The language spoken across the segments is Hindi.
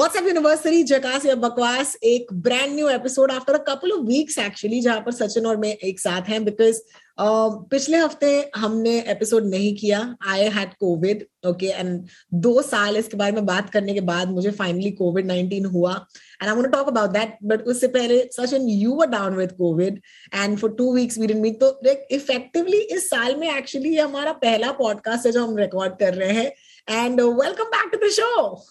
WhatsApp university जकास या बकवास एक brand new episode after a couple of weeks actually जहाँ पर सचिन और मैं एक साथ हैं बिकॉज़ पिछले हफ़्ते हमने एपिसोड नहीं किया। I had COVID okay and दो साल इसके बारे में बात करने के बाद मुझे फाइनली कोविड नाइनटीन हुआ। And I talk about that but उससे पहले Sachin you were down with COVID and for two weeks we didn't meet तो इफेक्टिवली इस साल में एक्चुअली हमारा पहला पॉडकास्ट है जो हम रिकॉर्ड कर रहे हैं। And welcome back to the show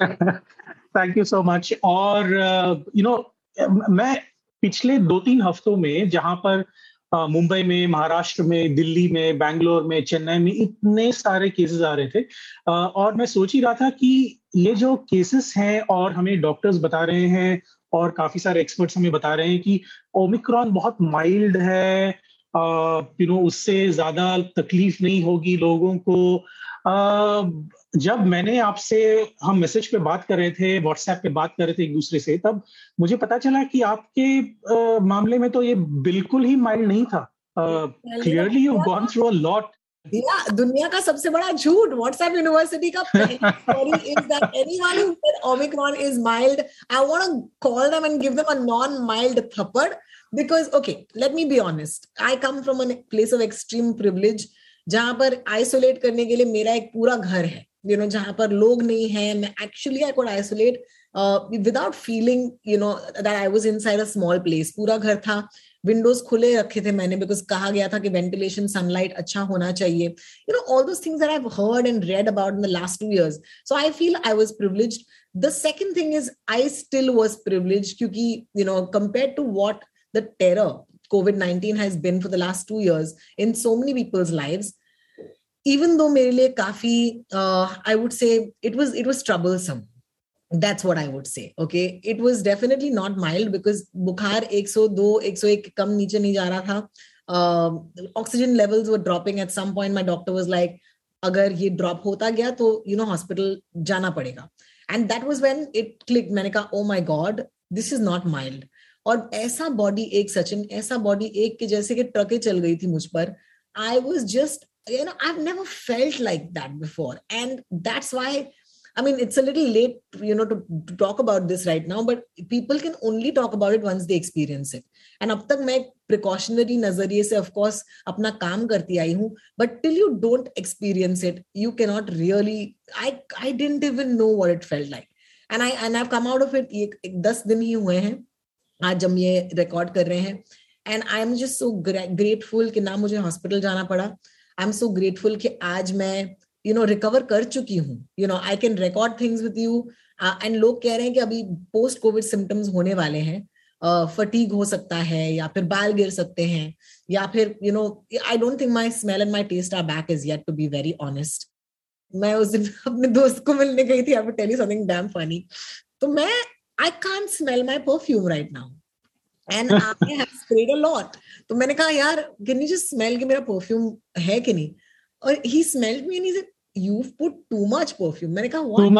thank you so much और यू नो मैं पिछले दो तीन हफ्तों में जहाँ पर uh, मुंबई में महाराष्ट्र में दिल्ली में बैंगलोर में चेन्नई में इतने सारे केसेस आ रहे थे uh, और मैं सोच ही रहा था कि ये जो केसेस हैं और हमें डॉक्टर्स बता रहे हैं और काफ़ी सारे एक्सपर्ट्स हमें बता रहे हैं कि ओमिक्रॉन बहुत माइल्ड है यू नो उससे ज़्यादा तकलीफ़ नहीं होगी लोगों को जब मैंने आपसे हम मैसेज पे बात कर रहे थे व्हाट्सएप पे बात कर रहे थे एक दूसरे से तब मुझे पता चला कि आपके आ, मामले में तो ये बिल्कुल ही माइल्ड नहीं था। Clearly you gone through a lot दुनिया का सबसे बड़ा झूठ व्हाट्सएप यूनिवर्सिटी का Omicron is mild I want call them and give them non mild थप्पड़ because okay let me be honest I come from place of extreme privilege जहाँ पर आइसोलेट करने के लिए मेरा एक पूरा घर है। यू नो जहाँ पर लोग नहीं है, मैं actually I could isolate without feeling you know that I was inside a small place पूरा घर था विंडोज़ खुले रखे थे मैंने बिकॉज़ कहा गया था कि वेंटिलेशन सनलाइट अच्छा होना चाहिए। You know all those things I heard and read about in the last two years so I feel I was privileged the second thing is I still was privileged क्योंकि you know compare to what the terror COVID-19 has been for the last two years in so many people's lives. Even though मेरे लिए काफ़ी uh, I would say it was it was troublesome. That's what I would say. Okay, it was definitely not mild because बुखार 102 101 कम नीचे नहीं जा रहा था. Uh, oxygen levels were dropping at some point. My doctor was like, अगर ये ड्रॉप होता गया तो यू नो हॉस्पिटल जाना पड़ेगा and that was when it click मैंने कहा ओ my God this is not mild और ऐसा बॉडी एक सचिन ऐसा बॉडी एक के जैसे कि ट्रकें चल गई थी मुझ पर I was just You know I never felt like that before and that's why I mean, it's a little late, you know, to, to talk about this right now, but people can only talk about it once they experience it. And अब तक मैं precautionary नजरिए से, of course, अपना काम करती आई हूँ, but till you don't experience it, you cannot really. I I didn't even know what it felt like, and I and I've come out of it. ये दस दिन ही हुए हैं आज हम ये रिकॉर्ड कर रहे हैं and I am just so grateful कि ना मुझे हॉस्पिटल जाना पड़ा आई एम सो ग्रेटफुल कि आज मैं यू नो रिकवर कर चुकी हूँ. You know I can record things with you and लोग कह रहे हैं कि अभी पोस्ट कोविड सिम्टम्स होने वाले हैं. फटीक uh, हो सकता है या फिर बाल गिर सकते हैं या फिर you know I don't think my smell and my taste are back is yet to be very honest मैं उस दिन अपने दोस्त को मिलने गई थी I tell you something damn funny तो मैं I can't smell my perfume right now. And I have sprayed a lot. तो मैंने कहा यार can you just smell कि मेरा perfume है कि नहीं और he smelled me and he said you've put too much perfume मैंने कहा आई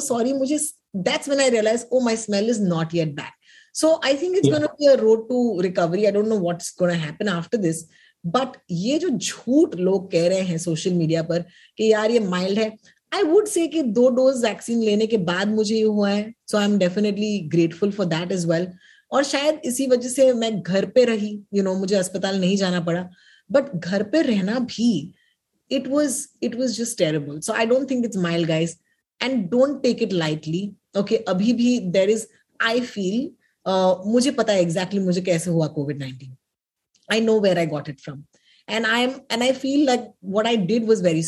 sorry मुझे that's when I realized oh my smell is not yet back so I think it's yeah. going to be a road to recovery I don't know what's going to happen after this but ये जो झूठ लोग कह रहे हैं सोशल मीडिया पर कि यार ये माइल्ड है आई वुड से कि दो डोज वैक्सीन लेने के बाद मुझे ये हुआ है so I am definitely grateful for that is well और शायद इसी वजह से मैं घर पे रही यू you नो know, मुझे अस्पताल नहीं जाना पड़ा बट घर पे रहना भी it was it was just terrible so I don't think it's mild guys and don't take it lightly okay अभी भी देर इज़ आई फील मुझे पता है एग्जैक्टली exactly मुझे कैसे हुआ COVID nineteen I know where I got it from. And I'm and I feel like what I did was very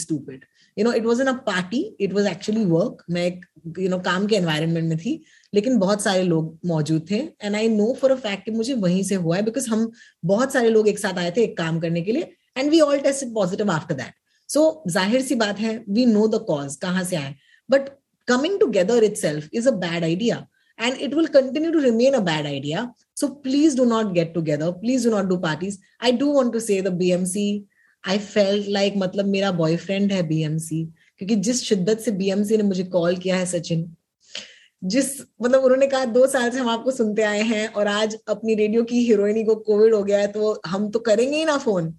stupid. You know, it wasn't a party, it was actually work. मैं you know काम के environment में थी लेकिन बहुत सारे लोग मौजूद थे and I know for a fact कि मुझे वहीं से हुआ है बिकॉज हम बहुत सारे लोग एक साथ आए थे एक काम करने के लिए and we all tested positive after that so जाहिर सी बात है वी नो द कॉज कहाँ से आए but coming together itself is a bad idea and it will continue to remain a bad idea. So please do not get together. Please do not do parties. I do want to say the BMC. I felt like मतलब मेरा बॉयफ्रेंड है बीएमसी क्योंकि जिस शिद्दत से बीएमसी ने मुझे कॉल किया है सचिन, जिस मतलब उन्होंने कहा दो साल से हम आपको सुनते आए हैं और आज अपनी रेडियो की हीरोइनी को कोविड हो गया है तो हम तो करेंगे ही ना phone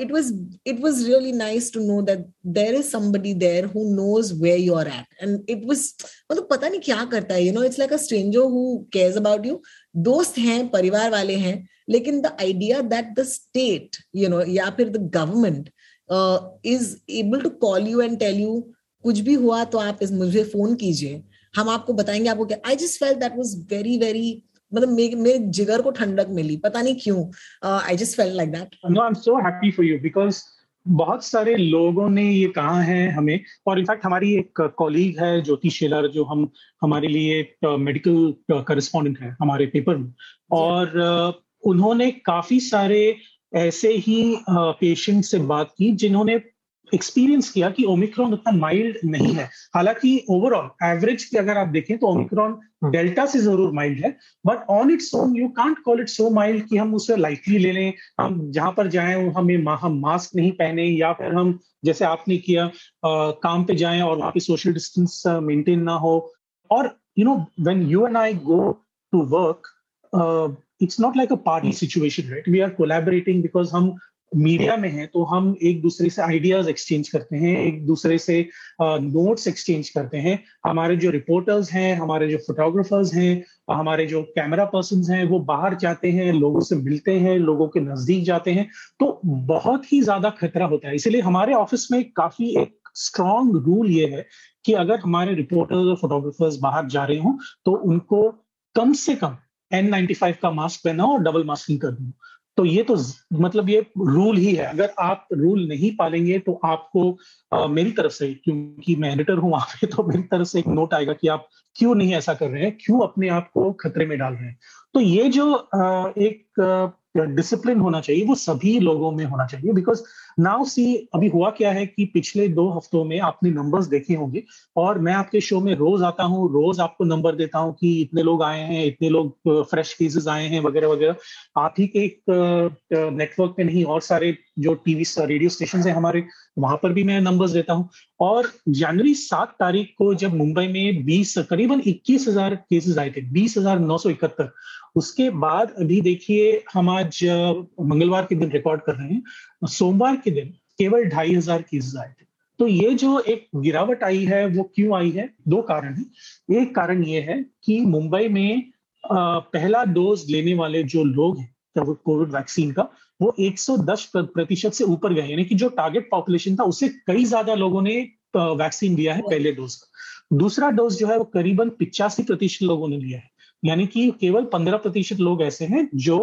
it was it was really nice to know that there is somebody there who knows where you are at and it was मतलब पता नहीं क्या करता है you know it's like a stranger who cares about you दोस्त हैं, परिवार वाले हैं लेकिन the idea that the state you know या फिर the government is able to call you and tell you कुछ भी हुआ तो आप इस, मुझे फ़ोन कीजिए। हम आपको बताएँगे आपको क्या I just felt that was very very मतलब मेरे जिगर को ठंडक मिली। पता नहीं क्यों I just felt like that no I am so happy for you because बहुत सारे लोगों ने ये कहा है हमें। और इनफैक्ट हमारी एक कॉलीग है, ज्योति शेलर, जो हम, हमारे लिए मेडिकल करस्पॉन्डेंट है हमारे पेपर में। और उन्होंने काफ़ी सारे ऐसे ही पेशेंट से बात की जिन्होंने एक्सपीरियंस किया कि ओमिक्रॉन उतना माइल्ड नहीं है। हालाँकि ओवरऑल एवरेज की अगर आप देखें तो ओमिक्रॉन डेल्टा से ज़रूर माइल्ड है but on its own you can't call it so mild कि हम उसे लाइटली ले लें। हम जहाँ पर जाएँ हमें हम मास्क नहीं पहने या फिर हम जैसे आपने किया आ, काम पे जाएँ और वहाँ पे सोशल डिस्टेंस मेंटेन ना हो। और you know when you and I go to work it's not like a party situation right we are collaborating because हम मीडिया में है तो हम एक दूसरे से आइडियाज़ एक्सचेंज करते हैं एक दूसरे से नोट्स एक्सचेंज करते हैं। हमारे जो रिपोर्टर्स हैं हमारे जो फोटोग्राफर्स हैं हमारे जो कैमरा पर्सन हैं वो बाहर जाते हैं लोगों से मिलते हैं लोगों के नज़दीक जाते हैं तो बहुत ही ज़्यादा खतरा होता है। इसीलिए हमारे ऑफ़िस में काफ़ी एक स्ट्रॉन्ग रूल ये है कि अगर हमारे रिपोर्टर्स और फोटोग्राफर्स बाहर जा रहे हों तो उनको कम से कम एन नाइन्टी फाइव का मास्क पहना और डबल मास्किंग कर दो। तो ये तो मतलब ये रूल ही है। अगर आप रूल नहीं पालेंगे तो आपको आ, मेरी तरफ़ से क्योंकि मैं एडिटर हूँ वहाँ पे तो मेरी तरफ़ से एक नोट आएगा कि आप क्यों नहीं ऐसा कर रहे हैं क्यों अपने आप को खतरे में डाल रहे हैं। तो ये जो आ, एक डिसिप्लिन होना चाहिए वो सभी लोगों में होना चाहिए बिकॉज़ नाउ सी अभी हुआ क्या है कि पिछले दो हफ्तों में आपने नंबर्स देखे होंगे और मैं आपके शो में रोज आता हूँ, रोज आपको नंबर देता हूँ कि इतने लोग आए हैं, इतने लोग फ्रेश केसेस आए हैं, वगैरह वगैरह। आप ही के एक नेटवर्क पे नहीं, और सारे जो टीवी रेडियो स्टेशन है हमारे, वहाँ पर भी मैं नंबर्स देता हूँ। और जनवरी सात तारीख को जब मुंबई में बीस, करीबन इक्कीस हज़ार केसेस आए थे, बीस हज़ार नौ सौ इकहत्तर, उसके बाद अभी देखिए, हम आज मंगलवार के दिन रिकॉर्ड कर रहे हैं। सोमवार के दिन केवल ढाई हज़ार केसेस आए थे। तो ये जो एक गिरावट आई है, वो क्यों आई है? दो कारण है। एक कारण ये है कि मुंबई में पहला डोज लेने वाले जो लोग हैं कोविड वैक्सीन का, वो 110 प्रतिशत से ऊपर गए यानी कि जो टारगेट पॉपुलेशन था उससे कई ज़्यादा लोगों ने वैक्सीन लिया है पहले डोज का। दूसरा डोज जो है, वो करीबन पिचासी प्रतिशत लोगों ने लिया है। यानी कि केवल पंद्रह प्रतिशत लोग ऐसे हैं जो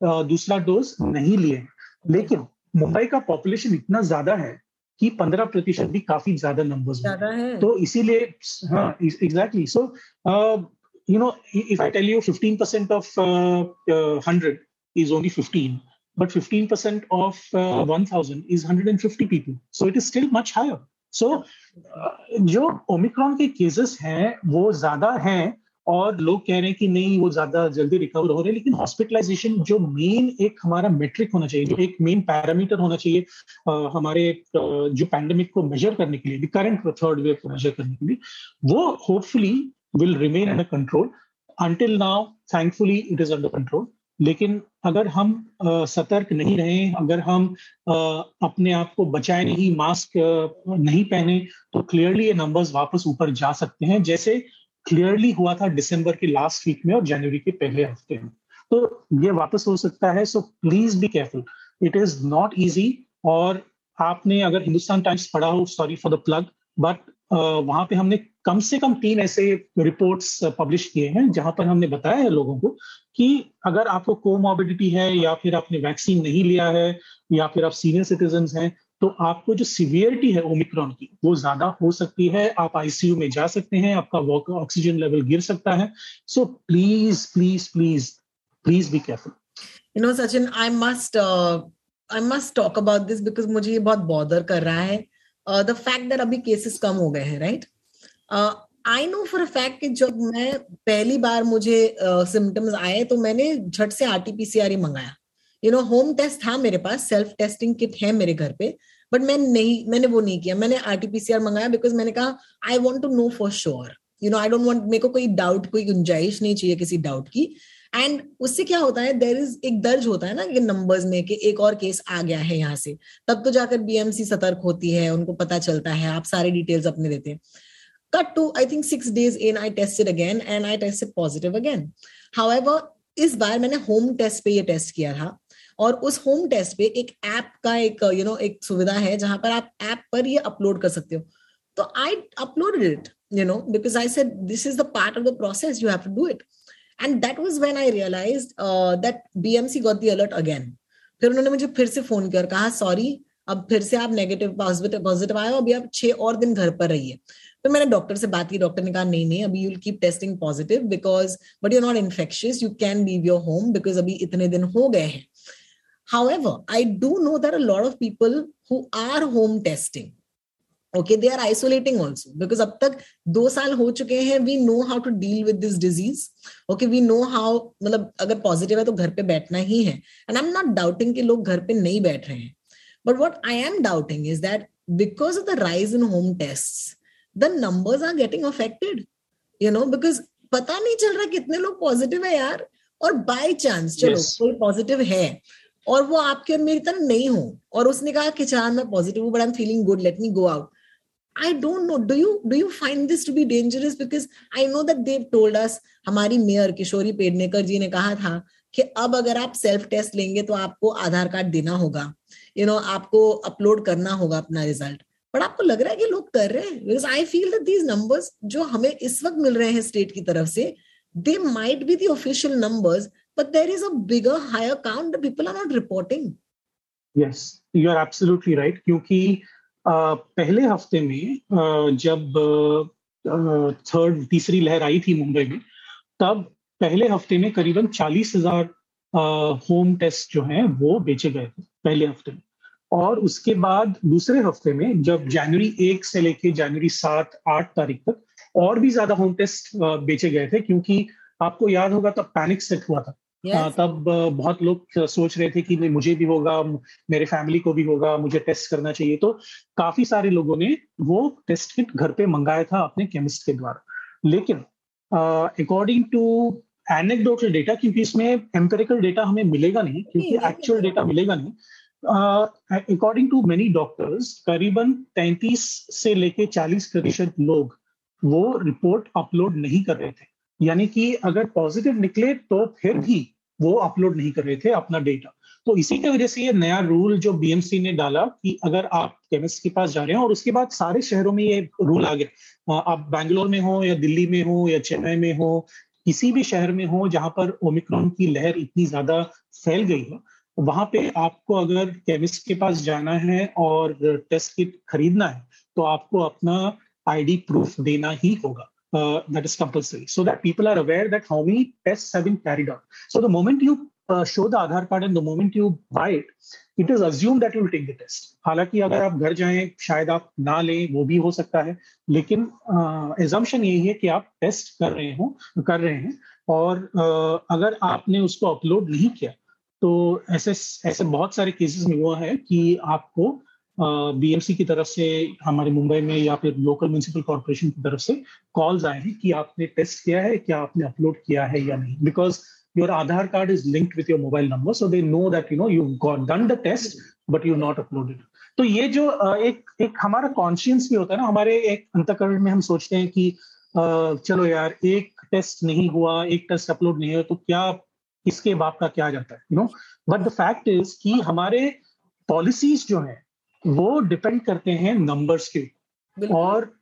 दूसरा डोज नहीं लिए लेकिन मुंबई का पॉपुलेशन इतना ज़्यादा है कि पंद्रह प्रतिशत भी काफ़ी ज़्यादा नंबर्स है। तो इसीलिए हाँ exactly so you know if I tell you fifteen percent of hundred is only fifteen but fifteen percent of one thousand is hundred and fifty people so it is still much higher so जो ओमिक्रॉन के केसेस हैं वो ज़्यादा हैं और लोग कह रहे हैं कि नहीं वो ज़्यादा जल्दी रिकवर हो रहे हैं लेकिन हॉस्पिटलाइजेशन जो मेन एक हमारा मेट्रिक होना चाहिए जो एक मेन पैरामीटर होना चाहिए आ, हमारे जो पैंडेमिक को मेजर करने के लिए करंट थर्ड वेव को मेजर करने के लिए वो hopefully will remain under control until now thankfully it is under control लेकिन अगर हम आ, सतर्क नहीं रहे अगर हम आ, अपने आप को बचाए नहीं मास्क नहीं पहने तो क्लियरली ये नंबर्स वापस ऊपर जा सकते हैं। जैसे क्लियरली हुआ था दिसंबर के लास्ट वीक में और जनवरी के पहले हफ़्ते में। तो ये वापस हो सकता है so please be careful it is not easy और आपने अगर हिंदुस्तान टाइम्स पढ़ा हो sorry for the plug but वहाँ पे हमने कम से कम तीन ऐसे रिपोर्ट्स पब्लिश किए हैं, जहाँ पर हमने बताया है लोगों को कि अगर आपको कोमोबिडिटी है या फिर आपने वैक्सीन नहीं लिया है या फिर आप सीनियर सिटीजन हैं तो आपको जो सिवियरिटी है ओमिक्रॉन की वो ज़्यादा हो सकती है। आप आईसीयू में जा सकते हैं आपका ऑक्सीजन लेवल गिर सकता है। So please please please please be careful know sachin i must uh, I must talk about this because मुझे ये बहुत बॉदर कर रहा है। द फैक्ट दैट अभी केसेस कम हो गए हैं right I know for a fact कि जब मैं पहली बार मुझे सिम्टम्स uh, आए तो मैंने झट से आरटीपीसीआर ही मंगाया। यू नो होम टेस्ट था मेरे पास सेल्फ टेस्टिंग किट है मेरे घर पे। बट मैं नहीं, मैंने वो नहीं किया। मैंने आर आरटीपीसीआर मंगाया बिकॉज़ मैंने कहा I want to know for sure you know I don't want मेरे को कोई डाउट कोई गुंजाइश नहीं चाहिए किसी डाउट की। एंड उससे क्या होता है देर इज़ एक दर्ज होता है ना कि नंबर्स में कि एक और केस आ गया है यहाँ से। तब तो जाकर बीएमसी सतर्क होती है, उनको पता चलता है, आप सारे डिटेल्स अपने देते हैं। Cut to I think six days in I tested again and I tested positive again how इस बार मैंने होम टेस्ट पे ये टेस्ट किया था। और उस होम टेस्ट पे एक ऐप का एक यू you नो know, एक सुविधा है जहाँ पर आप ऐप पर ये अपलोड कर सकते हो। तो I uploaded it you know because I said this is part of the process you have to do it. And that was when i realized uh, that bmc got the alert again. फिर उन्होंने मुझे फिर से फ़ोन कर कहा सॉरी अब फिर से आप नेगेटिव पॉजिटिव पॉजिटिव आए अभी आप छह और दिन घर पर रहिए। फिर मैंने डॉक्टर से बात की डॉक्टर ने कहा नहीं नहीं अभी you keep testing positive because but you not infectious you can leave your home because अभी इतने दिन हो गए हैं। However, I do know that a lot of people who are home testing, okay they are isolating also because अब तक दो साल हो चुके हैं we know how to deal with this disease okay we know how मतलब अगर पॉजिटिव है तो घर पे बैठना ही है. एंड आई एम नॉट कि लोग घर पे नहीं बैठ रहे हैं. But what I am doubting is that because of the rise in home test the numbers are getting affected you know because पता नहीं चल रहा कितने लोग पॉजिटिव है यार. और बाय चांस चलो yes. कोई पॉजिटिव है. और वो आपके और मेरी तरह नहीं हो और उसने कहा कि चाँद मैं पॉजिटिव हूँ but I am feeling good let me go out I don't know. Do you do you find this to be dangerous? Because I know that they've told us. हमारी मेयर किशोरी पेडनेकर जी ने कहा था कि अब अगर आप सेल्फ टेस्ट लेंगे तो आपको आधार कार्ड देना होगा यू you नो know, आपको अपलोड करना होगा अपना रिज़ल्ट बट आपको लग रहा है कि लोग कर रहे हैं because I feel that these numbers जो हमें इस वक्त मिल रहे हैं स्टेट की तरफ़ से they might be the official numbers but there is a bigger higher count people are not reporting yes you are absolutely right क्योंकि पहले हफ़्ते में जब थर्ड तीसरी लहर आई थी मुंबई में तब पहले हफ़्ते में करीबन चालीस हज़ार होम टेस्ट जो हैं वो बेचे गए थे पहले हफ़्ते में और उसके बाद दूसरे हफ़्ते में जब जनवरी एक से लेके जनवरी सात आठ तारीख तक और भी ज़्यादा होम टेस्ट बेचे गए थे क्योंकि आपको याद होगा तब पैनिक सेट हुआ था yes. तब बहुत लोग सोच रहे थे कि नहीं मुझे भी होगा मेरे फैमिली को भी होगा मुझे टेस्ट करना चाहिए। तो काफ़ी सारे लोगों ने वो टेस्ट किट घर पे मंगाया था अपने केमिस्ट के द्वारा। लेकिन अकॉर्डिंग टू एनेक्डोटल डेटा क्योंकि इसमें एम्पेरिकल डेटा हमें मिलेगा नहीं क्योंकि एक्चुअल डेटा मिलेगा नहीं अकॉर्डिंग टू मेनी डॉक्टर्स करीबन 33 से लेके 40 प्रतिशत लोग वो रिपोर्ट अपलोड नहीं कर रहे थे। यानी कि अगर पॉजिटिव निकले तो फिर भी वो अपलोड नहीं कर रहे थे अपना डेटा तो इसी की वजह से ये नया रूल जो बीएमसी ने डाला कि अगर आप केमिस्ट के पास जा रहे हैं और उसके बाद सारे शहरों में ये रूल आ गया आप बैंगलोर में हो या दिल्ली में हो या चेन्नई में हो, किसी भी शहर में हो जहाँ पर ओमिक्रॉन की लहर इतनी ज़्यादा फैल गई है, वहाँ पे आपको अगर केमिस्ट के पास जाना है और टेस्ट किट खरीदना है तो आपको अपना आईडी प्रूफ देना ही होगा। Uh, that is compulsory so that people are aware that how many tests have been carried out. So the moment you uh, show the Aadhaar card and the moment you buy it, it is assumed that you will take the test. हालाँकि अगर आप घर जाएँ शायद आप ना लें वो भी हो सकता है लेकिन एजम्पन uh, यही है कि आप टेस्ट कर रहे हो कर रहे हैं और uh, अगर आपने उसको अपलोड नहीं किया तो ऐसे ऐसे बहुत सारे केसेस में हुआ है कि आपको बीएमसी की तरफ़ से, हमारे मुंबई में या फिर लोकल म्यूनिसिपल कॉरपोरेशन की तरफ़ से कॉल्स आए हैं कि आपने टेस्ट किया है, क्या आपने अपलोड किया है या नहीं? Because your Aadhaar card is linked with your mobile number so they know that you know you done the test but you not uploaded तो ये जो एक एक हमारा कॉन्शियंस भी होता है ना, हमारे एक अंतकरण में हम सोचते हैं कि चलो यार, एक टेस्ट नहीं हुआ, एक टेस्ट अपलोड नहीं हुआ तो क्या इसके बाप का क्या जाता है you know but the fact is कि हमारे पॉलिसीज़ जो है वो डिपेंड करते हैं नंबर्स के। और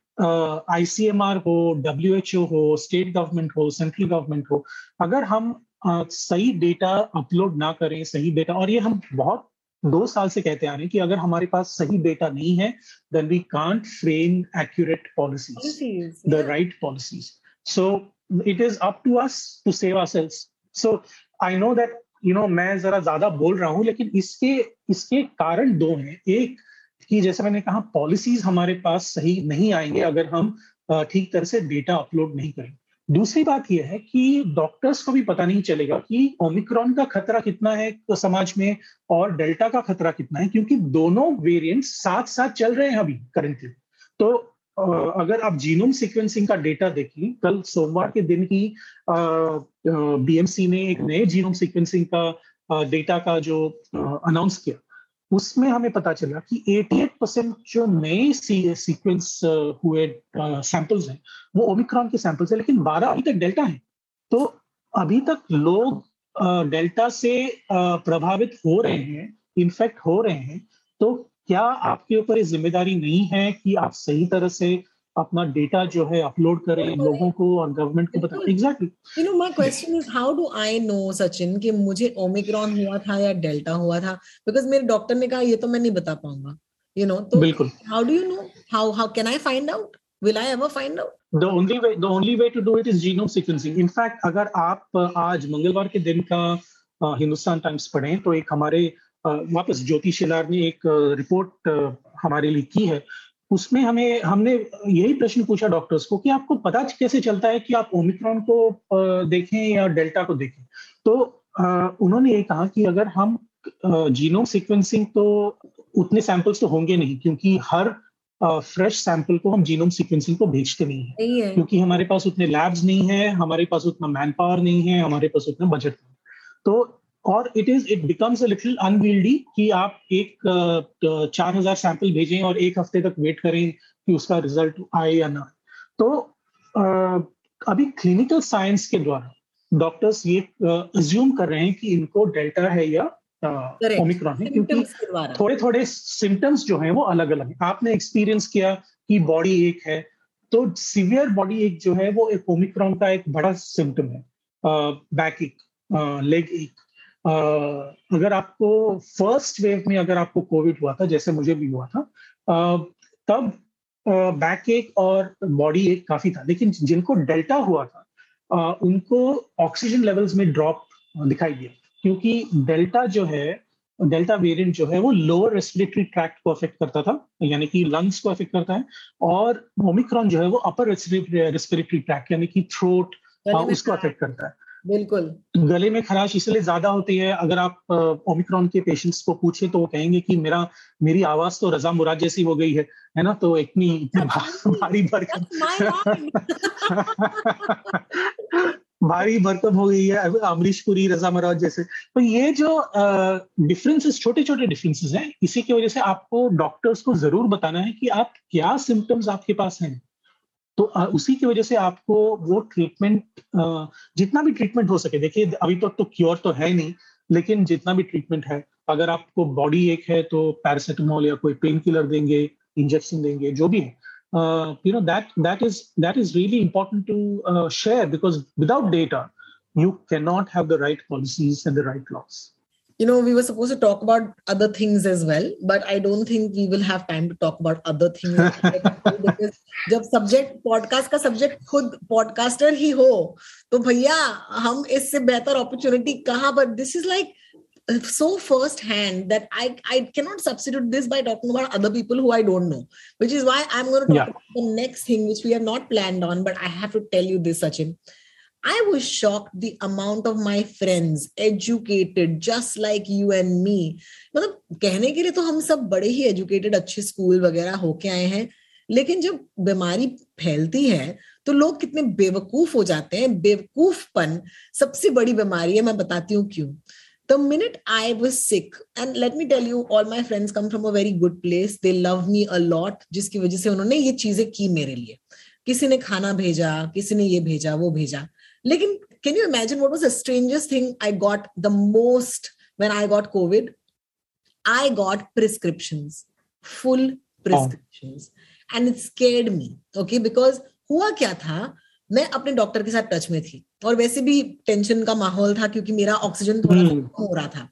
आईसीएमआर uh, हो डब्ल्यू एच ओ हो स्टेट गवर्नमेंट हो सेंट्रल गवर्नमेंट हो अगर हम uh, सही डेटा अपलोड ना करें सही डेटा और ये हम बहुत दो साल से कहते आ रहे हैं कि अगर हमारे पास सही डेटा नहीं है then we can't frame accurate policies the right policies so it is up to us to save ourselves so I know that you know मैं जरा ज़्यादा बोल रहा हूँ लेकिन इसके इसके कारण दो हैं। एक कि जैसे मैंने कहा पॉलिसीज़ हमारे पास सही नहीं आएँगे अगर हम ठीक तरह से डेटा अपलोड नहीं करें। दूसरी बात यह है कि डॉक्टर्स को भी पता नहीं चलेगा कि ओमिक्रॉन का खतरा कितना है तो समाज में और डेल्टा का खतरा कितना है क्योंकि दोनों वेरिएंट साथ साथ चल रहे हैं अभी करेंटली तो अगर आप जीनोम सीक्वेंसिंग का डेटा देखें कल सोमवार के दिन ही बीएमसी ने एक नए जीनोम सीक्वेंसिंग का डेटा का जो अनाउंस किया। उसमें हमें पता चला कि 88 परसेंट जो नए सीक्वेंस हुए सैंपल्स हैं, वो ओमिक्रॉन के सैंपल्स हैं, लेकिन 12 अभी तक डेल्टा है। तो अभी तक लोग डेल्टा से प्रभावित हो रहे हैं इन्फेक्ट हो रहे हैं तो क्या आपके ऊपर ये ज़िम्मेदारी नहीं है कि आप सही तरह से अपना डेटा जो है अपलोड करें लोगों को और गवर्नमेंट को बताएँ। Exactly you know my question is how do I know Sachin कि मुझे ओमिक्रॉन हुआ था या डेल्टा हुआ था? बिकॉज़ मेरे डॉक्टर ने कहा ये तो मैं नहीं बता पाऊँगा यू नो तो बिल्कुल। How do you know how how can I find out will I ever find out the only way the only way to do it is genome sequencing in fact अगर आप आज मंगलवार के दिन का हिंदुस्तान टाइम्स पढ़ें तो एक हमारे वापस ज्योति शिलार ने एक रिपोर्ट हमारे लिए की है उसमें हमें हमने यही प्रश्न पूछा डॉक्टर्स को कि आपको पता कैसे चलता है कि आप ओमिक्रॉन को देखें या डेल्टा को देखें? तो उन्होंने ये कहा कि अगर हम जीनोम सीक्वेंसिंग तो उतने सैंपल्स तो होंगे नहीं क्योंकि हर फ्रेश सैंपल को हम जीनोम सीक्वेंसिंग को भेजते नहीं है, क्योंकि हमारे पास उतने लैब्स नहीं है हमारे पास उतना मैन पावर नहीं है हमारे पास उतना बजट नहीं तो और it is it becomes a little unwieldy कि आप एक चार हज़ार सैंपल भेजें और एक हफ़्ते तक वेट करें कि उसका रिज़ल्ट आए या ना तो अभी क्लिनिकल साइंस के द्वारा डॉक्टर्स ये अज्यूम कर रहे हैं कि इनको डेल्टा है या ओमिक्रॉन है क्योंकि थोड़े थोड़े सिम्टम्स जो हैं वो अलग अलग हैं। आपने एक्सपीरियंस किया कि बॉडी एक है तो सीवियर बॉडी एक जो है वो एक ओमिक्रॉन का एक बड़ा सिम्टम है बैक एक लेग एक। अगर आपको फ़र्स्ट वेव में अगर आपको कोविड हुआ था जैसे मुझे भी हुआ था तब बैक एक और बॉडी एक काफ़ी था। लेकिन जिनको डेल्टा हुआ था उनको ऑक्सीजन लेवल्स में ड्रॉप दिखाई दिया। क्योंकि डेल्टा जो है डेल्टा वेरिएंट जो है वो लोअर रेस्पिरेटरी ट्रैक्ट को अफेक्ट करता था यानी कि लंग्स को अफेक्ट करता है और ओमिक्रॉन जो है वो अपर रेस्पिरेटरी ट्रैक्ट यानी कि थ्रोट उसको अफेक्ट करता है। बिल्कुल। गले में खराश इसलिए ज़्यादा होती है अगर आप ओमिक्रॉन के पेशेंट्स को पूछे तो वो कहेंगे कि मेरा मेरी आवाज़ तो रजा मुराद जैसी हो गई है है ना? तो इतनी इतनी भारी भरकम भारी भरकम हो गई है अमरीश पुरी रजा मुराद जैसे। तो ये जो डिफरेंसेस छोटे छोटे डिफरेंसेस हैं इसी की वजह से आपको डॉक्टर्स को ज़रूर बताना है कि आप क्या सिम्टम्स आपके पास हैं। तो उसी की वजह से आपको वो ट्रीटमेंट जितना भी ट्रीटमेंट हो सके देखिए अभी तक तो, तो क्योर तो है नहीं लेकिन जितना भी ट्रीटमेंट है अगर आपको बॉडी एक है तो पैरासिटामोल या कोई पेन किलर देंगे इंजेक्शन देंगे जो भी है you know that that is that is really important to share because without data you cannot have the right policies and the right laws. you know we were supposed to talk about other things as well but i don't think we will have time to talk about other things because जब सब्जेक्ट पॉडकास्ट का सब्जेक्ट खुद पॉडकास्टर ही हो तो भैया हम इससे बेहतर अपॉर्चुनिटी कहाँ पर this is like so first hand that I, I cannot substitute this by talking about other people who I don't know, which is why I'm going to talk yeah. about the next thing, which we have not planned on, but I have to tell you this, Sachin. I was shocked the amount of my friends educated just like you and me मतलब कहने के लिए तो हम सब बड़े ही एजुकेटेड अच्छे स्कूल वगैरह होके आए हैं लेकिन जब बीमारी फैलती है तो लोग कितने बेवकूफ़ हो जाते हैं बेवकूफपन सबसे बड़ी बीमारी है मैं बताती हूँ क्यों the minute I was sick, and let me tell you, all my friends come from a very good place. They love me a lot, जिसकी वजह से उन्होंने ये चीज़ें की मेरे लिए किसी ने खाना भेजा किसी ने ये भेजा वो भेजा लेकिन can you imagine was the strangest thing I got the most when I got COVID? I got prescriptions, full prescriptions. Oh. And it scared me. Okay, because हुआ क्या था मैं अपने डॉक्टर के साथ टच में थी और वैसे भी टेंशन का माहौल था क्योंकि मेरा ऑक्सीजन थोड़ा कम हो रहा था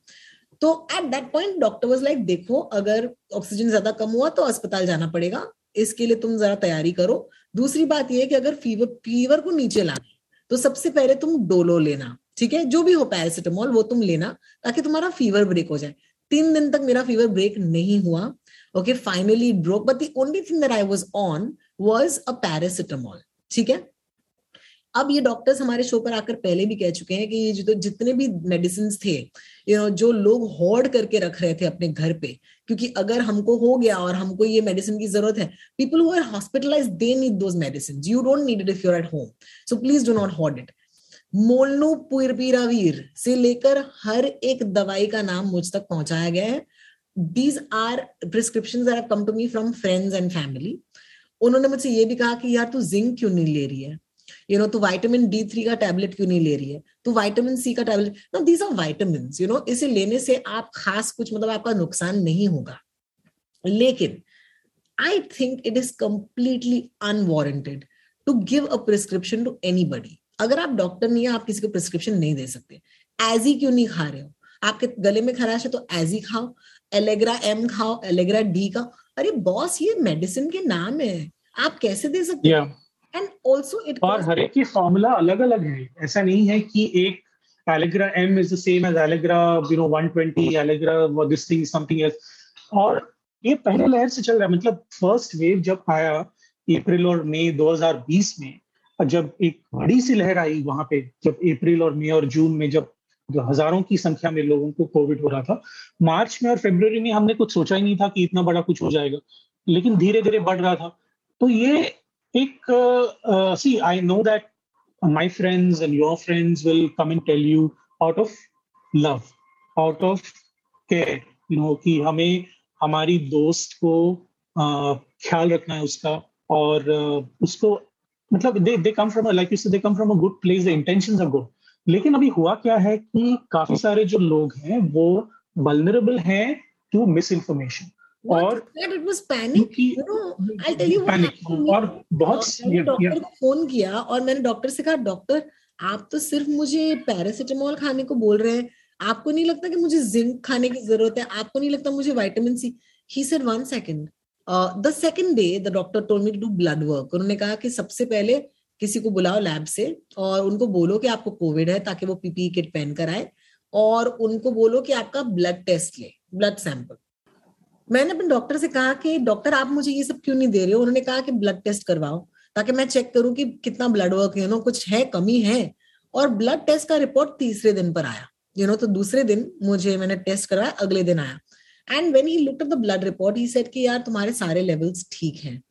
तो at that point doctor was like देखो अगर ऑक्सीजन ज़्यादा कम हुआ तो अस्पताल जाना पड़ेगा इसके लिए तुम जरा तैयारी करो दूसरी बात यह है कि अगर फीवर फीवर को नीचे लाना तो सबसे पहले तुम डोलो लेना, ठीक है? जो भी हो पैरासिटामोल वो तुम लेना ताकि तुम्हारा फीवर ब्रेक हो जाए। तीन दिन तक मेरा फीवर ब्रेक नहीं हुआ okay finally broke but the only thing that I was on was a paracetamol ठीक है? अब ये डॉक्टर्स हमारे शो पर आकर पहले भी कह चुके हैं कि ये जो जितने भी मेडिसिन थे यू नो जो लोग होर्ड करके रख रहे थे अपने घर पे, क्योंकि अगर हमको हो गया और हमको ये मेडिसिन की ज़रूरत है people who are hospitalize they need those medicine you don't need it if you're at home so please do not hoard it molnupiravir से लेकर हर एक दवाई का नाम मुझ तक पहुँचाया गया है। These are prescription come to me from friends and family उन्होंने मुझसे ये भी कहा कि यार तू जिंक क्यों नहीं ले रही है? यू नो तू वाइटामिन डी थ्री का टैबलेट क्यों नहीं ले रही है? तू वाइटामिन सी का tablet no these are vitamin you know इसे लेने से आप खास कुछ मतलब आपका नुकसान नहीं होगा। लेकिन I think it is completely unwarranted to give a prescription to any अगर आप डॉक्टर नहीं है, आप किसी को प्रिस्क्रिप्शन नहीं दे सकते। एजी क्यों नहीं खा रहे हो? आपके गले में खराश है तो एजी खाओ। एलेग्रा एम खाओ एलेग्रा डी का अरे बॉस ये मेडिसिन के नाम है। आप कैसे दे सकते yeah. एंड ऑल्सो इट और हर एक की फॉर्मूला अलग अलग है। ऐसा नहीं है कि एक Allegra M is the same as Allegra, you know, 120, Allegra, this thing, something else. और ये पहले लहर से चल रहा है। मतलब फ़र्स्ट वेव जब आया अप्रैल और मई 2020 में जब एक बड़ी सी लहर आई वहाँ पे जब अप्रैल और मई और जून में जब हज़ारों की संख्या में लोगों को कोविड हो रहा था मार्च में और फेब्रवरी में हमने कुछ सोचा ही नहीं था कि इतना बड़ा कुछ हो जाएगा। लेकिन धीरे धीरे बढ़ रहा था। तो ये एक see I know that my friends and your friends will come and tell you out of love out of care you know कि हमें हमारी दोस्त को uh, ख्याल रखना है उसका और uh, उसको मतलब they they come from like you say they come from a good place the intentions are good लेकिन अभी हुआ क्या है कि काफ़ी सारे जो लोग हैं वो वल्नरेबल हैं टू मिस इन्फॉर्मेशन और it was panic I tell you panic और बहुत डॉक्टर को फ़ोन किया और मैंने डॉक्टर से कहा डॉक्टर आप तो सिर्फ़ मुझे पैरासिटामोल खाने को बोल रहे हैं। आपको नहीं लगता कि मुझे जिंक खाने की ज़रूरत है? आपको नहीं लगता मुझे vitamin C he said one second the second day the doctor told me to do blood work उन्होंने कहा कि सबसे पहले किसी को बुलाओ लैब से और उनको बोलो कि आपको कोविड है ताकि वो पीपी किट पहन कर आए और उनको बोलो कि आपका ब्लड टेस्ट ले ब्लड सैंपल मैंने अपने डॉक्टर से कहा कि, डॉक्टर, आप मुझे ये सब क्यों नहीं दे रहे हो? उन्होंने कहा कि, ब्लड टेस्ट करवाओ, ताकि मैं चेक करूँ कि कितना ब्लड वर्क यू नो कुछ है, कमी है। और ब्लड टेस्ट का रिपोर्ट तीसरे दिन पर आया। यू नो तो दूसरे दिन मुझे मैंने टेस्ट करवाया, अगले दिन आया। And when he look the blood report he said कि, यार, तुम्हारे सारे लेवल्स ठीक हैं।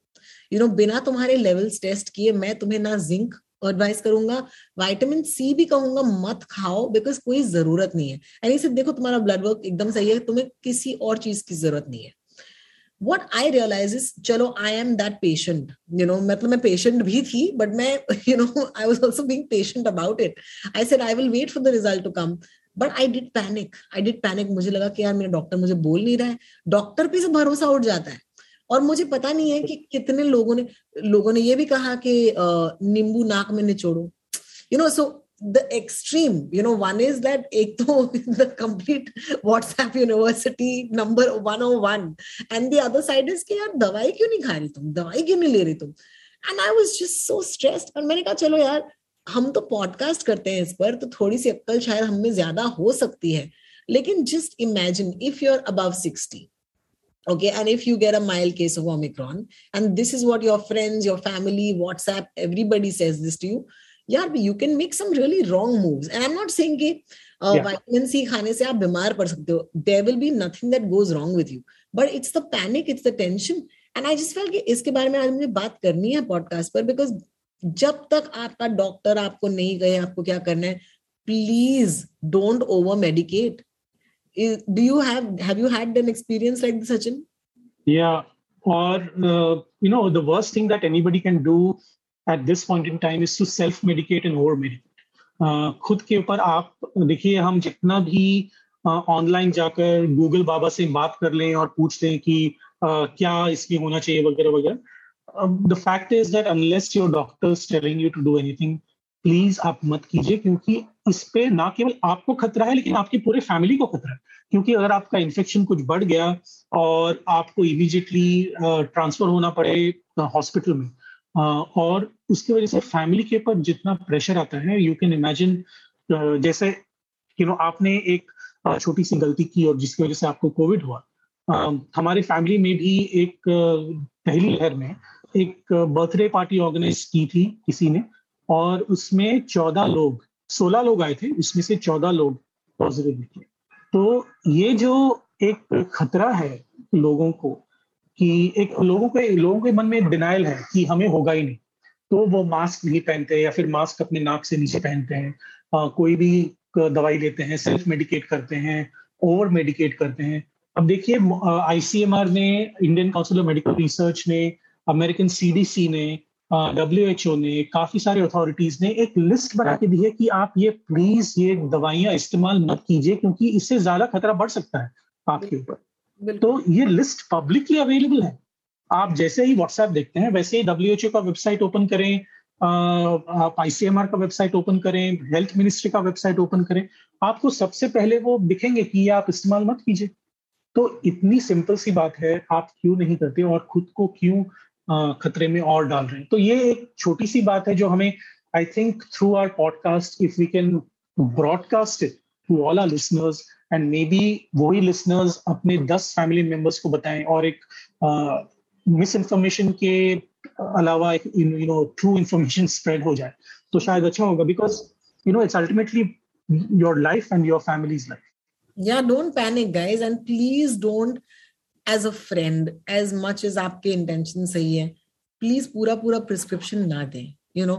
यू नो बिना तुम्हारे लेवल्स टेस्ट किए, मैं तुम्हें ना जिंक एडवाइस करूँगा। वाइटामिन सी भी कहूँगा मत खाओ बिकॉज़ कोई ज़रूरत नहीं है। एंड इसे देखो तुम्हारा ब्लड वर्क एकदम सही है तुम्हें किसी और चीज़ की ज़रूरत नहीं है। What I realize is, चलो I am that patient, you know, मतलब मैं पेशेंट भी थी, बट मैं, you know, I was also being patient about it. I said I will wait for the result to come. But I did panic I did panic मुझे लगा कि यार मेरा डॉक्टर मुझे बोल नहीं रहा है। डॉक्टर पे से भरोसा उठ जाता है। और मुझे पता नहीं है कि कितने लोगों ने लोगों ने ये भी कहा कि नींबू नाक में निचोड़ो। You know so the extreme, you know, one is that ek to the complete whatsapp university number 101 and the other side is कि यार दवाई क्यों नहीं खा रही तुम? दवाई क्यों नहीं ले रही तुम? And I was just so stressed और मैंने कहा, चलो यार, हम तो पॉडकास्ट करते हैं इस पर तो थोड़ी सी अक्कल शायद हम ज़्यादा हो सकती है। लेकिन just imagine if you are above sixty okay and if you get a mild case of omicron and this is what your friends your family whatsapp everybody says this to you yeah you can make some really wrong moves and i'm not saying कि uh, yeah. vitamin c खाने से आप बीमार पड़ सकते हो there will be nothing that goes wrong with you but it's the panic it's the tension and i just felt कि इसके बारे में आज मुझे बात करनी है पॉडकास्ट पर बिकॉज़ जब तक आपका डॉक्टर आपको नहीं कहे आपको क्या करना है please don't overmedicate is, do you have have you had an experience like this Sachin? Yeah, or uh, you know the worst thing that anybody can do at this point in time is to self medicate and over medicate. Uh, खुद के ऊपर आप देखिए हम जितना भी ऑनलाइन uh, जाकर गूगल बाबा से बात कर लें और पूछ लें कि uh, क्या इसमें होना चाहिए वगैरह वगैरह the fact is that unless your doctor's telling you to do anything please आप मत कीजिए क्योंकि इस पे ना केवल आपको खतरा है लेकिन आपकी पूरे फैमिली को खतरा है। क्योंकि अगर आपका इन्फेक्शन कुछ बढ़ गया और आपको इमीडिएटली ट्रांसफ़र होना पड़े हॉस्पिटल में और उसकी वजह से फैमिली के ऊपर जितना प्रेशर आता है यू कैन इमेजिन जैसे यू नो आपने एक छोटी सी गलती की और जिसकी वजह से आपको कोविड हुआ। हमारे फैमिली में भी एक पहली लहर में एक बर्थडे पार्टी ऑर्गेनाइज की थी किसी ने और उसमें चौदह लोग सोलह लोग आए थे उसमें से चौदह लोग पॉजिटिव निकले। तो ये जो एक खतरा है लोगों को कि एक लोगों के लोगों के मन में डिनाइल है कि हमें होगा ही नहीं। तो वो मास्क नहीं पहनते या फिर मास्क अपने नाक से नीचे पहनते हैं। आ, कोई भी दवाई लेते हैं सेल्फ मेडिकेट करते हैं ओवर मेडिकेट करते हैं। अब देखिए आईसीएमआर ने Indian council of medical research ने अमेरिकन सीडीसी ने डब्ल्यू एच ओ ने काफ़ी सारे अथॉरिटीज ने एक लिस्ट बना के दी है कि आप ये प्लीज़ ये दवाइयाँ इस्तेमाल मत कीजिए क्योंकि इससे ज़्यादा खतरा बढ़ सकता है आपके ऊपर। तो ये लिस्ट पब्लिकली अवेलेबल है। आप जैसे ही व्हाट्सएप देखते हैं वैसे ही डब्ल्यू एच ओ का वेबसाइट ओपन करें आप आईसीएमआर का वेबसाइट ओपन करें हेल्थ मिनिस्ट्री का वेबसाइट ओपन करें आपको सबसे पहले वो दिखेंगे कि ये आप इस्तेमाल मत कीजिए। तो इतनी सिंपल सी बात है आप क्यों नहीं करते और खुद को क्यों खतरे में और डाल रहे हैं। तो ये एक छोटी सी बात है जो हमें I think through our podcast if we can broadcast it to all our listeners and maybe वही लिसनर्स अपने दस फैमिली मेंबर्स को बताएँ और एक मिस इन्फॉर्मेशन के अलावा एक you know true information spread हो जाए तो शायद अच्छा होगा because you know it's ultimately your life and your family's life yeah, don't panic, guys, and please don't as a friend as much as आपके इंटेंशन सही है प्लीज़ पूरा पूरा प्रिस्क्रिप्शन ना दें यू नो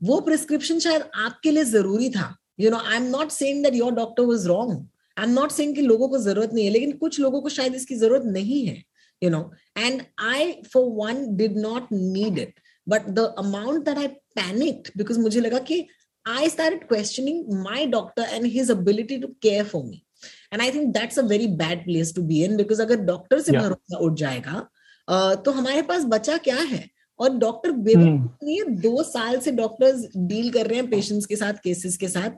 वो प्रिस्क्रिप्शन शायद आपके लिए ज़रूरी था you know I am not saying that your doctor was wrong I am not saying कि लोगों को ज़रूरत नहीं है, लेकिन कुछ लोगों को शायद इसकी ज़रूरत नहीं है you know and I for one did not need it but the amount that I panic because मुझे लगा कि I start questioning my doctor and his ability to care for me and I think that's a very bad place to be in because अगर डॉक्टर से भरोसा उठ जाएगा तो हमारे पास बचा क्या है? और डॉक्टर नहीं दो साल से डॉक्टर्स डील कर रहे हैं पेशेंट्स के साथ केसेस के साथ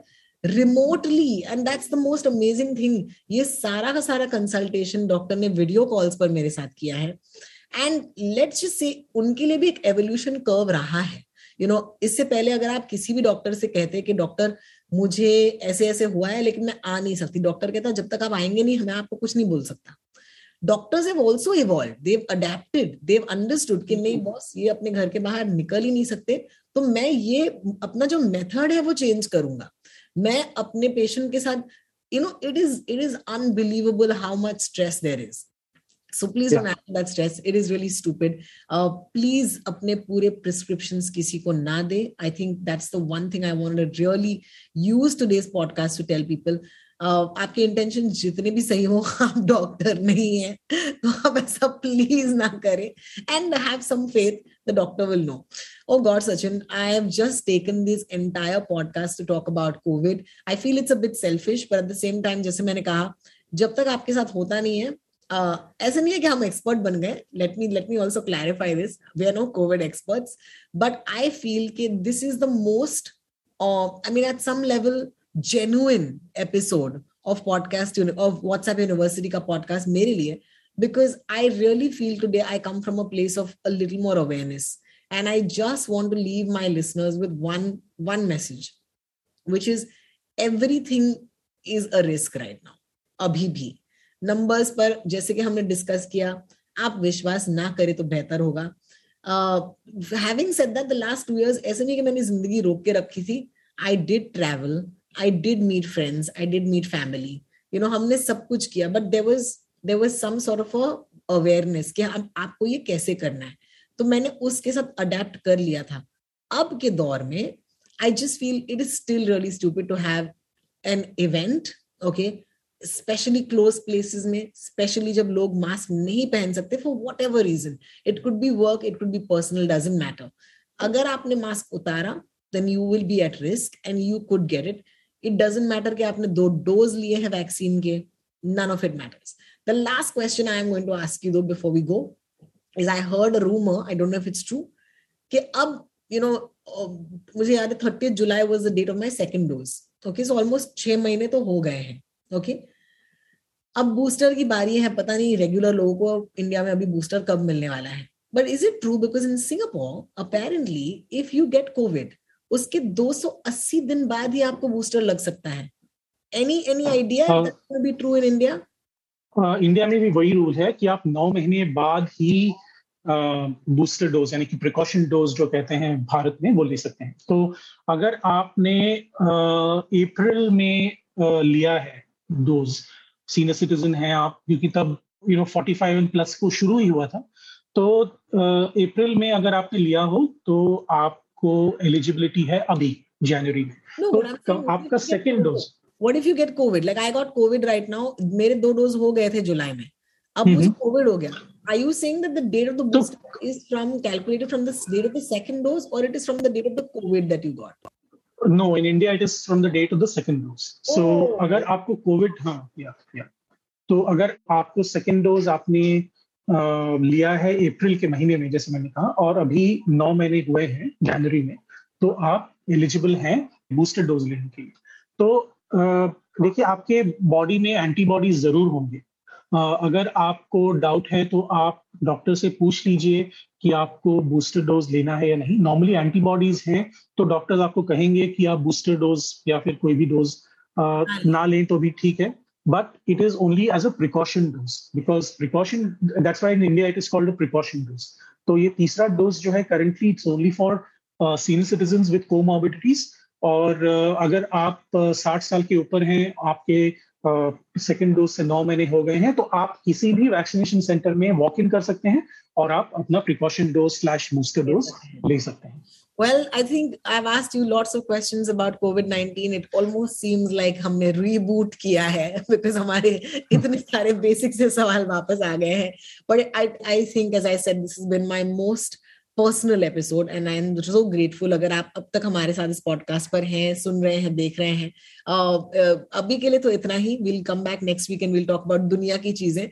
remotely and that's the most amazing thing ये सारा का सारा कंसल्टेशन डॉक्टर ने वीडियो कॉल्स पर मेरे साथ किया है. एंड लेट्स से उनके लिए भी एक एवोल्यूशन कर्व रहा है. यू you नो know, इससे पहले अगर आप किसी भी डॉक्टर से कहते कि डॉक्टर मुझे ऐसे ऐसे हुआ है लेकिन मैं आ नहीं सकती। डॉक्टर कहता जब तक आप आएँगे नहीं हमें आपको कुछ नहीं बोल सकता। Doctors have also evolve they adapted they understood कि नहीं बॉस ये अपने घर के बाहर निकल ही नहीं सकते। तो मैं ये अपना जो मेथड है वो चेंज करूँगा। मैं अपने पेशेंट के साथ you know it is it is unbelievable how much stress there is so please yeah. don't add that stress it is really stupid uh, please अपने पूरे prescriptions किसी को ना दे i think that's the one thing i wanted to really use today's podcast to tell people uh, आपके इंटेंशन जितने भी सही हो आप डॉक्टर नहीं है तो आप ऐसा प्लीज़ ना करें and have some faith the doctor will know. Oh God, Sachin, I have just taken this entire podcast to talk about COVID. I feel it's a bit selfish, but at the same time, जैसे मैंने कहा जब तक आपके साथ होता नहीं है ऐसा नहीं है कि हम एक्सपर्ट बन गए let me let me also clarify this we are no covid experts but I feel कि this is the most I mean at some level genuine episode of podcast of WhatsApp university का पॉडकास्ट मेरे लिए because I really feel today I come from a place of a little more awareness. And I just want to leave my listeners with one one message, which is everything is a risk right now. Abhi bhi. numbers पर, जैसे कि हमने डिस्कस किया, आप विश्वास ना करें तो बेहतर होगा। Having said that the last two years ऐसे नहीं कि मैंने ज़िंदगी रोक के रखी थी। I did travel I did meet friends I did meet family you know हमने सब कुछ किया but there was there was some sort of awareness कि हम, आपको ये कैसे करना है। तो मैंने उसके साथ अडेप्ट कर लिया था। अब के दौर में I just feel it is still really stupid to have an event okay specially close places में स्पेशली जब लोग मास्क नहीं पहन सकते for whatever reason it could be work it could be personal doesn't matter अगर आपने मास्क उतारा then you will be at risk and you could get it it doesn't matter कि आपने दो डोज लिए हैं वैक्सीन के none of it matters. The last question i am going to ask you though before we go is i heard a rumor i don't know if it's true कि अब you know uh, मुझे याद है thirty July was the date of my second dose okay so almost छह महीने तो हो गए हैं। ओके अब बूस्टर की बारी है पता नहीं रेगुलर लोगों को इंडिया में अभी बूस्टर कब मिलने वाला है। But is it true because in Singapore apparently if you get COVID उसके 280 दिन बाद ही आपको बूस्टर लग सकता है। Any any idea be true in India India में भी वही रूल है कि आप नौ महीने बाद ही बूस्टर डोज यानी कि प्रिकॉशन डोज जो कहते हैं भारत में वो ले सकते हैं। तो अगर आपने अप्रैल में लिया है डोज सीनियर सिटीजन है आप क्योंकि तब यू नो 45 एंड प्लस को शुरू ही हुआ था। तो अप्रैल में अगर आपने लिया हो तो आपको एलिजिबिलिटी है अभी जनवरी में। No, तो, तो आपका second dose what if you get COVID like I got COVID right now मेरे दो डोज हो गए थे जुलाई में। अब मुझे कोविड हो गया। Are you saying that the date of the booster so, is from calculated from the date of the second dose or it is from the date of the covid that you got? No in india it is from the date of the second dose. So oh. अगर आपको कोविड हाँ या या। तो अगर आपको सेकेंड डोज आपने आ, लिया है अप्रैल के महीने में जैसे मैंने कहा और अभी नौ महीने हुए हैं जनवरी में तो आप एलिजिबल हैं बूस्टर डोज लेने के लिए। तो देखिए आपके बॉडी में एंटीबॉडीज ज़रूर होंगे। अगर आपको डाउट है तो आप डॉक्टर से पूछ लीजिए कि आपको बूस्टर डोज लेना है या नहीं। नॉर्मली एंटीबॉडीज हैं तो डॉक्टर्स आपको कहेंगे कि आप बूस्टर डोज या फिर कोई भी डोज ना लें तो भी ठीक है। But it is only as a precaution dose because precaution that's why in india it is called a precaution dose. तो ये तीसरा डोज जो है currently it's only for senior citizen with comorbidities और uh, अगर आप uh, साल के ऊपर हैं आपके सेकेंड डोज से नौ महीने हो गए हैं तो आप किसी भी वैक्सीनेशन सेंटर में वॉक इन कर सकते हैं और आप अपना precaution dose slash booster dose ले सकते हैं Well, I think I've asked you lots of questions about COVID-19. It almost seems like हमने reboot किया है because हमारे इतने सारे basic से सवाल वापस आ गए हैं. But I I think as I said, this has been my most personal episode and I am so grateful अगर आप अब तक हमारे साथ इस पॉडकास्ट पर हैं, सुन रहे हैं, देख रहे हैं अभी के लिए तो इतना ही। Will come back next week and will talk about दुनिया की चीज़ें।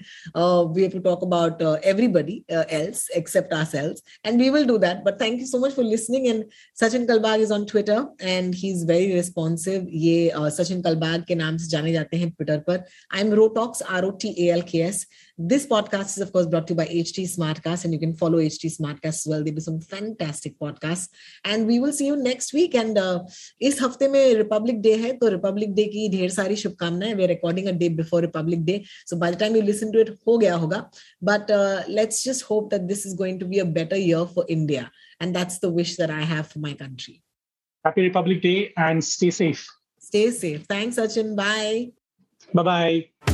We have to talk about everybody else except ourselves and we will do that but thank you so much for listening and Sachin Kalbag is on Twitter and he is very responsive ये सचिन कलबाग के नाम से जाने जाते हैं ट्विटर पर। I am Rotalks R O T A L K S This podcast is, of course, brought to you by HT Smartcast, and you can follow HT Smartcast as well. They do some fantastic podcasts, and we will see you next week. And uh, इस हफ्ते में रिपब्लिक डे है तो रिपब्लिक डे की ढेर सारी शुभकामनाएं वे recording a day before Republic Day so by the time you listen to it हो गया होगा but let's just hope that this is going to be a better year for India and that's the wish that I have for my country Happy Republic Day and stay safe. Stay safe. Thanks, Sachin. Bye. Bye bye.